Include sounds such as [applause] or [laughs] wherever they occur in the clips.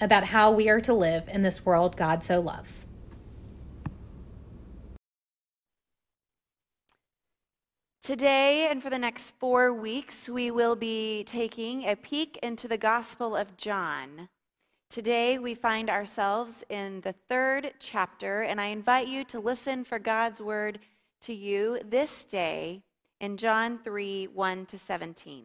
about how we are to live in this world God so loves. Today and for the next four weeks, we will be taking a peek into the Gospel of John. Today, we find ourselves in the third chapter, and I invite you to listen for God's word to you this day in John 3 1 to 17.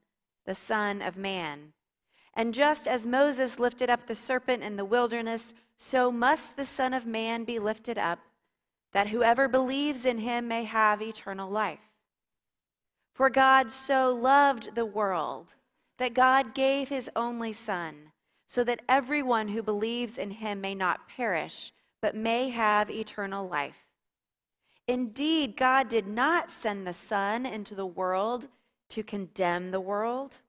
the Son of Man. And just as Moses lifted up the serpent in the wilderness, so must the Son of Man be lifted up, that whoever believes in him may have eternal life. For God so loved the world that God gave his only Son, so that everyone who believes in him may not perish, but may have eternal life. Indeed, God did not send the Son into the world to condemn the world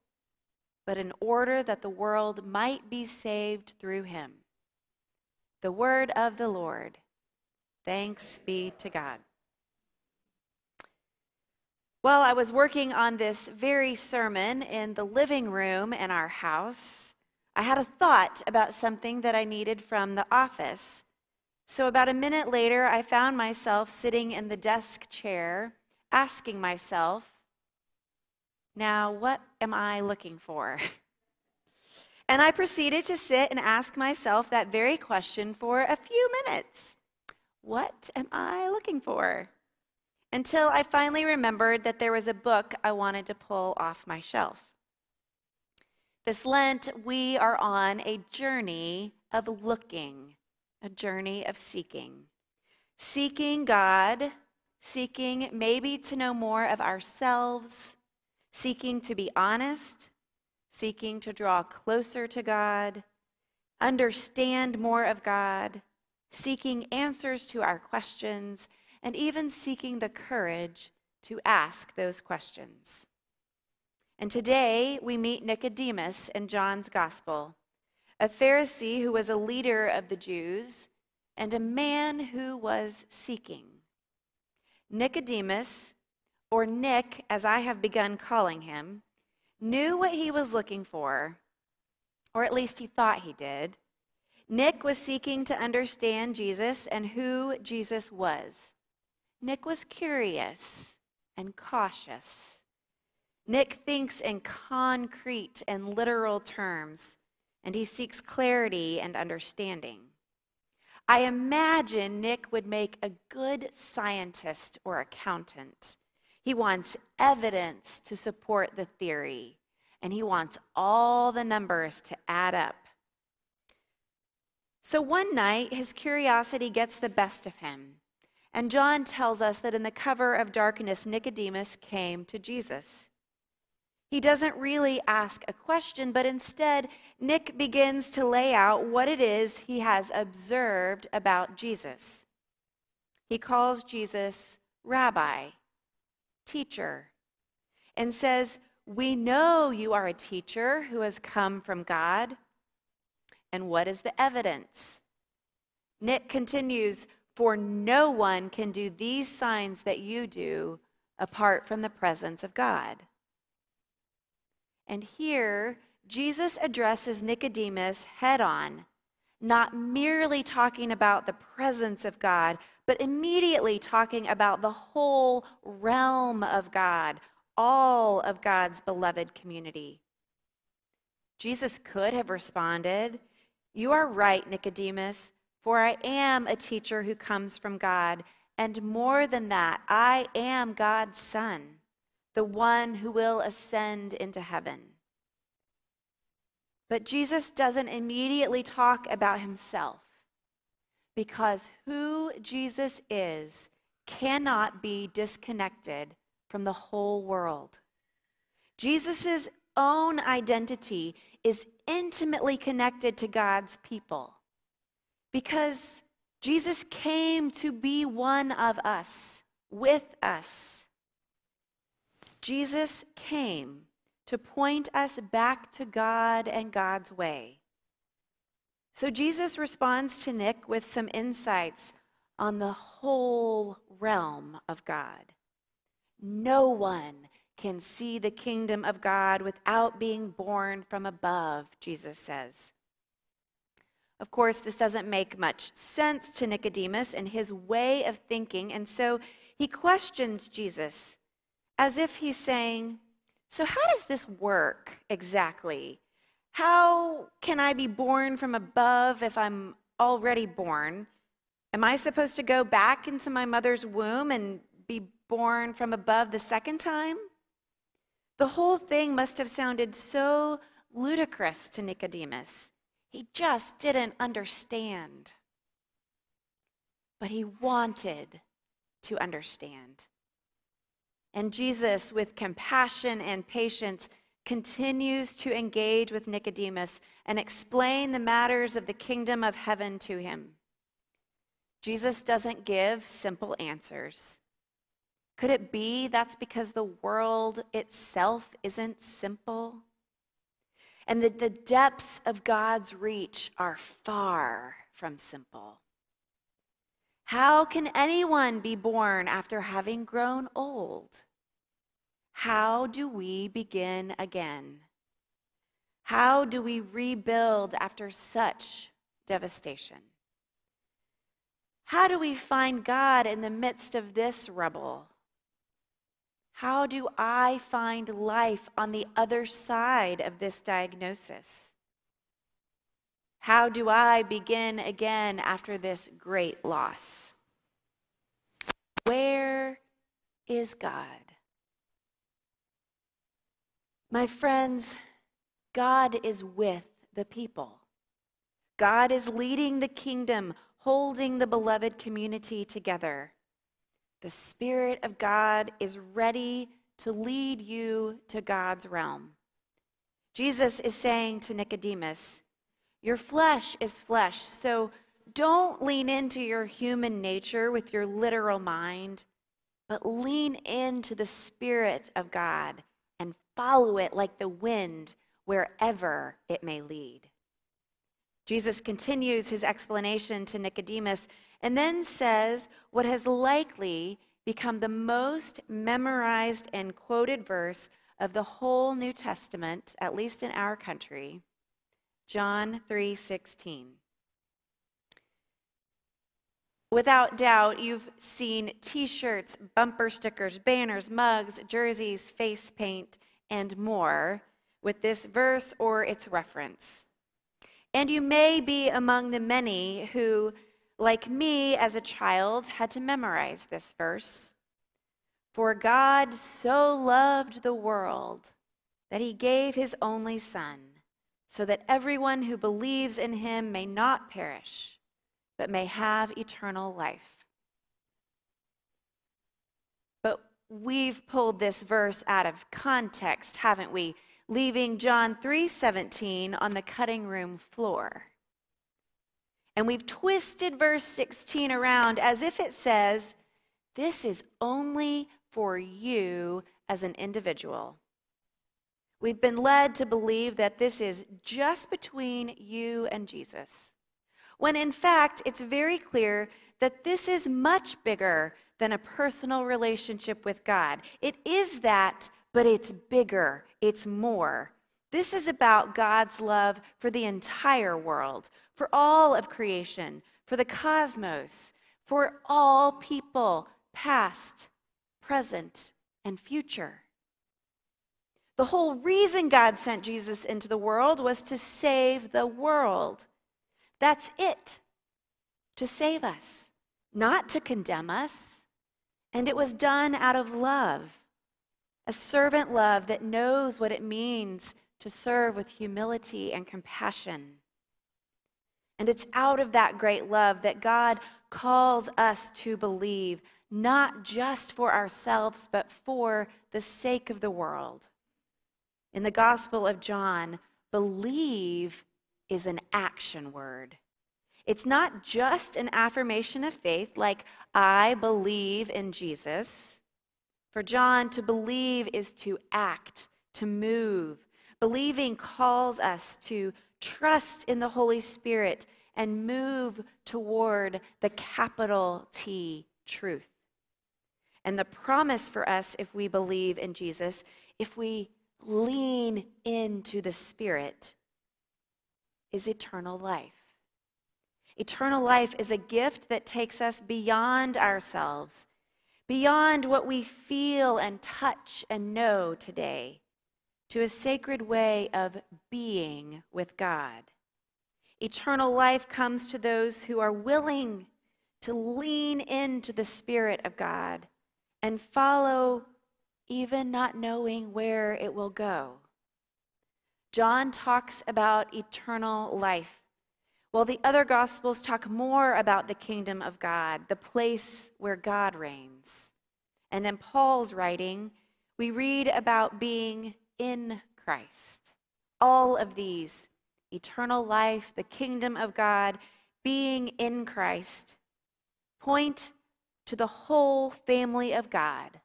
but in order that the world might be saved through him. The word of the Lord. Thanks be to God. Well, I was working on this very sermon in the living room in our house. I had a thought about something that I needed from the office. So, about a minute later, I found myself sitting in the desk chair, asking myself, now, what am I looking for? [laughs] And I proceeded to sit and ask myself that very question for a few minutes. What am I looking for? Until I finally remembered that there was a book I wanted to pull off my shelf. This Lent, we are on a journey of looking, a journey of seeking. Seeking God, seeking maybe to know more of ourselves, seeking to be honest, seeking to draw closer to God, understand more of God, seeking answers to our questions, and even seeking the courage to ask those questions. And today we meet Nicodemus in John's Gospel, a Pharisee who was a leader of the Jews and a man who was seeking. Nicodemus or Nick, as I have begun calling him, knew what he was looking for, or at least he thought he did. Nick was seeking to understand Jesus and who Jesus was. Nick was curious and cautious. Nick thinks in concrete and literal terms, and he seeks clarity and understanding. I imagine Nick would make a good scientist or accountant. He wants evidence to support the theory, and he wants all the numbers to add up. So one night, his curiosity gets the best of him. And John tells us that in the cover of darkness, Nicodemus came to Jesus. He doesn't really ask a question, but instead, Nick begins to lay out what it is he has observed about Jesus. He calls Jesus rabbi, teacher, and says, We know you are a teacher who has come from God. And what is the evidence? Nick continues, For no one can do these signs that you do apart from the presence of God. And here, Jesus addresses Nicodemus head on, not merely talking about the presence of God, but immediately talking about the whole realm of God, all of God's beloved community. Jesus could have responded, You are right, Nicodemus, for I am a teacher who comes from God, and more than that, I am God's Son the one who will ascend into heaven. But Jesus doesn't immediately talk about himself because who Jesus is cannot be disconnected from the whole world. Jesus' own identity is intimately connected to God's people because Jesus came to be one of us, with us. Jesus came to point us back to God and God's way. So Jesus responds to Nick with some insights on the whole realm of God. No one can see the kingdom of God without being born from above, Jesus says. Of course, this doesn't make much sense to Nicodemus and his way of thinking, and so he questions Jesus as if he's saying, So, how does this work exactly? How can I be born from above if I'm already born? Am I supposed to go back into my mother's womb and be born from above the second time? The whole thing must have sounded so ludicrous to Nicodemus. He just didn't understand. But he wanted to understand. And Jesus, with compassion and patience, continues to engage with Nicodemus and explain the matters of the kingdom of heaven to him. Jesus doesn't give simple answers. Could it be that's because the world itself isn't simple? And that the depths of God's reach are far from simple. How can anyone be born after having grown old? How do we begin again? How do we rebuild after such devastation? How do we find God in the midst of this rubble? How do I find life on the other side of this diagnosis? How do I begin again after this great loss? Where is God? My friends, God is with the people. God is leading the kingdom, holding the beloved community together. The Spirit of God is ready to lead you to God's realm. Jesus is saying to Nicodemus, your flesh is flesh, so don't lean into your human nature with your literal mind, but lean into the Spirit of God follow it like the wind wherever it may lead. Jesus continues his explanation to Nicodemus and then says what has likely become the most memorized and quoted verse of the whole New Testament, at least in our country. John 3:16. Without doubt, you've seen t-shirts, bumper stickers, banners, mugs, jerseys, face paint, and more with this verse or its reference. And you may be among the many who, like me as a child, had to memorize this verse. For God so loved the world that he gave his only Son, so that everyone who believes in him may not perish, but may have eternal life. But we've pulled this verse out of context, haven't we? leaving John 3:17 on the cutting room floor. And we've twisted verse 16 around as if it says, this is only for you as an individual. We've been led to believe that this is just between you and Jesus, when in fact it's very clear that this is much bigger than a personal relationship with God. It is that but it's bigger, it's more. This is about God's love for the entire world, for all of creation, for the cosmos, for all people, past, present, and future. The whole reason God sent Jesus into the world was to save the world. That's it, to save us, not to condemn us. And it was done out of love a servant love that knows what it means to serve with humility and compassion. And it's out of that great love that God calls us to believe, not just for ourselves, but for the sake of the world. In the Gospel of John, believe is an action word. It's not just an affirmation of faith, like, I believe in Jesus. For John, to believe is to act, to move. Believing calls us to trust in the Holy Spirit and move toward the capital T truth. And the promise for us, if we believe in Jesus, if we lean into the Spirit, is eternal life. Eternal life is a gift that takes us beyond ourselves beyond what we feel and touch and know today, to a sacred way of being with God. Eternal life comes to those who are willing to lean into the Spirit of God and follow, even not knowing where it will go. John talks about eternal life while the other Gospels talk more about the kingdom of God, the place where God reigns. And in Paul's writing, we read about being in Christ. All of these eternal life, the kingdom of God, being in Christ point to the whole family of God,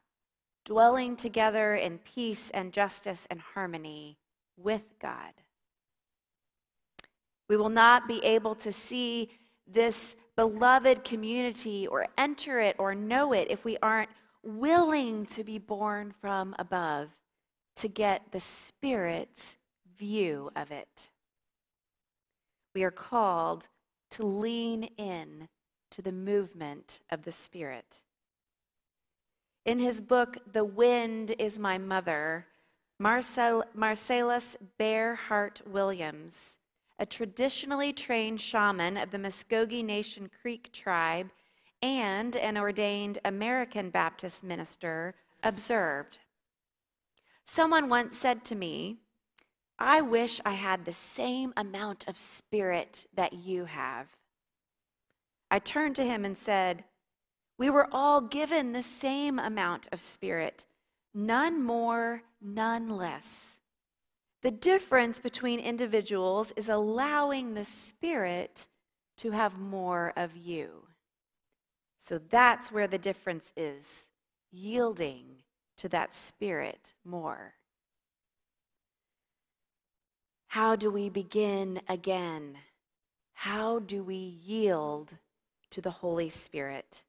dwelling together in peace and justice and harmony with God. We will not be able to see this beloved community or enter it or know it if we aren't willing to be born from above to get the Spirit's view of it. We are called to lean in to the movement of the Spirit. In his book, The Wind is My Mother, Marcel, Marcellus Bear Heart Williams a traditionally trained shaman of the Muskogee Nation Creek tribe and an ordained American Baptist minister, observed. Someone once said to me, I wish I had the same amount of spirit that you have. I turned to him and said, We were all given the same amount of spirit, none more, none less. The difference between individuals is allowing the Spirit to have more of you. So that's where the difference is yielding to that Spirit more. How do we begin again? How do we yield to the Holy Spirit?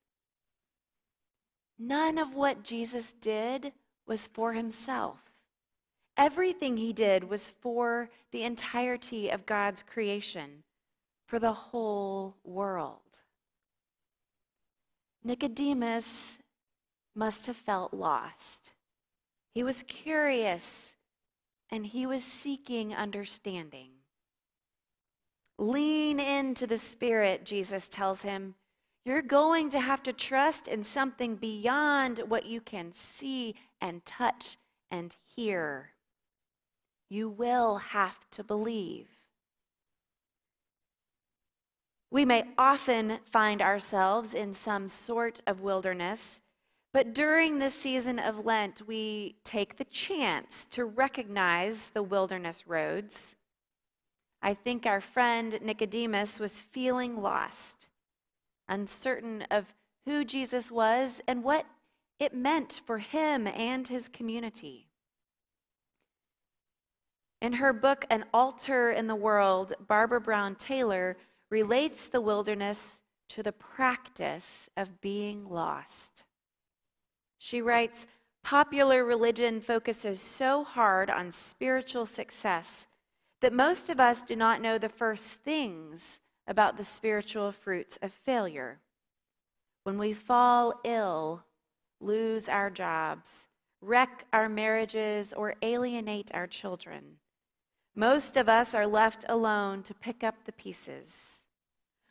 None of what Jesus did was for himself. Everything he did was for the entirety of God's creation, for the whole world. Nicodemus must have felt lost. He was curious and he was seeking understanding. Lean into the Spirit, Jesus tells him. You're going to have to trust in something beyond what you can see and touch and hear. You will have to believe. We may often find ourselves in some sort of wilderness, but during this season of Lent, we take the chance to recognize the wilderness roads. I think our friend Nicodemus was feeling lost, uncertain of who Jesus was and what it meant for him and his community. In her book, An Altar in the World, Barbara Brown Taylor relates the wilderness to the practice of being lost. She writes Popular religion focuses so hard on spiritual success that most of us do not know the first things about the spiritual fruits of failure. When we fall ill, lose our jobs, wreck our marriages, or alienate our children, most of us are left alone to pick up the pieces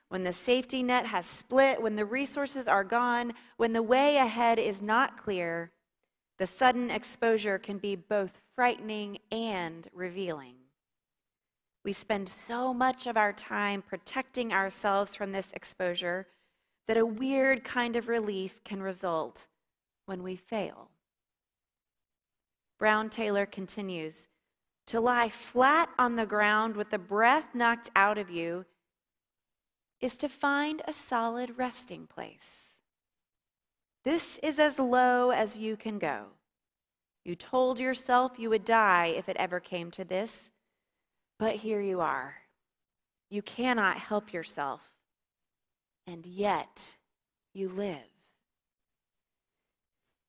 when the safety net has split, when the resources are gone, when the way ahead is not clear, the sudden exposure can be both frightening and revealing. We spend so much of our time protecting ourselves from this exposure that a weird kind of relief can result when we fail. Brown Taylor continues To lie flat on the ground with the breath knocked out of you is to find a solid resting place. This is as low as you can go. You told yourself you would die if it ever came to this, but here you are. You cannot help yourself, and yet you live.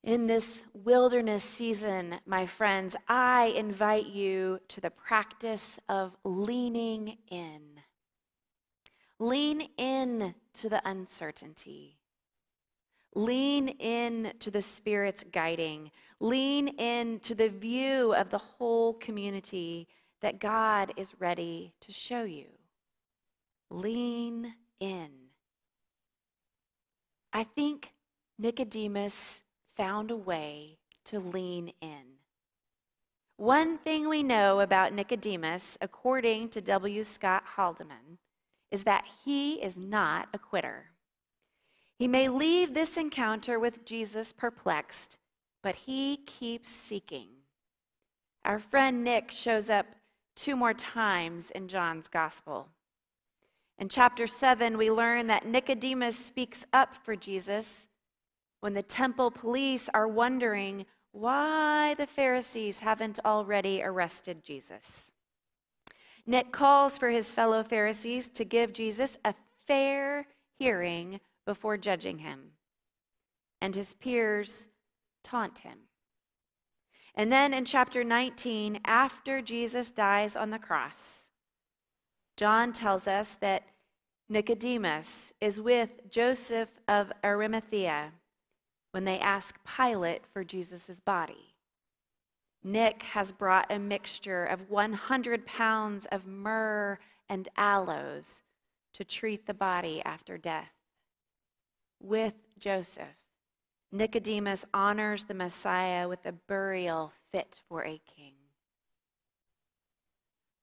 In this wilderness season, my friends, I invite you to the practice of leaning in. Lean in to the uncertainty. Lean in to the Spirit's guiding. Lean in to the view of the whole community that God is ready to show you. Lean in. I think Nicodemus found a way to lean in. One thing we know about Nicodemus, according to W. Scott Haldeman, is that he is not a quitter. He may leave this encounter with Jesus perplexed, but he keeps seeking. Our friend Nick shows up two more times in John's gospel. In chapter 7, we learn that Nicodemus speaks up for Jesus when the temple police are wondering why the Pharisees haven't already arrested Jesus. Nick calls for his fellow Pharisees to give Jesus a fair hearing before judging him, and his peers taunt him. And then in chapter 19, after Jesus dies on the cross, John tells us that Nicodemus is with Joseph of Arimathea when they ask Pilate for Jesus' body. Nick has brought a mixture of 100 pounds of myrrh and aloes to treat the body after death. With Joseph, Nicodemus honors the Messiah with a burial fit for a king.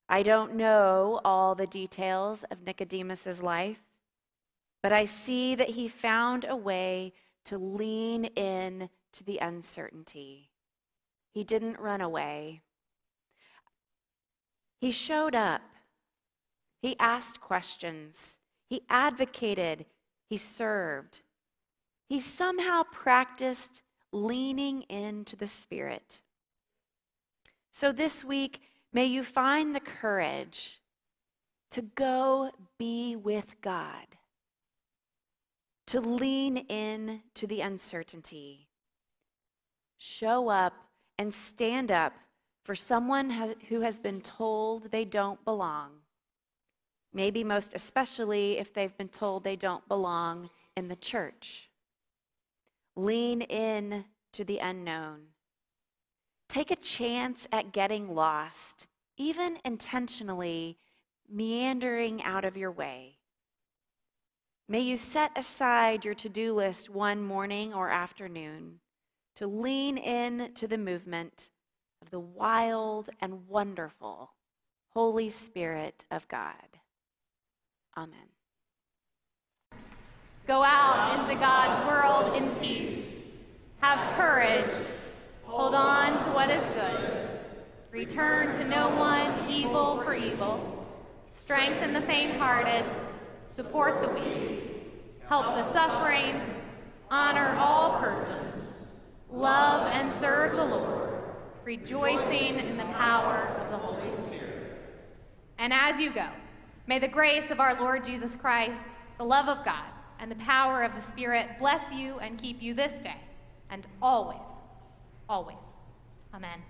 I don't know all the details of Nicodemus's life, but I see that he found a way to lean in to the uncertainty he didn't run away. He showed up. He asked questions. He advocated. He served. He somehow practiced leaning into the Spirit. So this week, may you find the courage to go be with God, to lean in to the uncertainty. Show up and stand up for someone who has been told they don't belong, maybe most especially if they've been told they don't belong in the church. Lean in to the unknown. Take a chance at getting lost, even intentionally meandering out of your way. May you set aside your to do list one morning or afternoon to lean in to the movement of the wild and wonderful Holy Spirit of God. Amen. Go out into God's world in peace. Have courage. Hold on to what is good. Return to no one evil for evil. Strengthen the faint hearted. Support the weak. Help the suffering. Honor all persons. Love and serve the Lord rejoicing in the power of the Holy Spirit. And as you go, may the grace of our Lord Jesus Christ, the love of God, and the power of the Spirit bless you and keep you this day and always, always. Amen.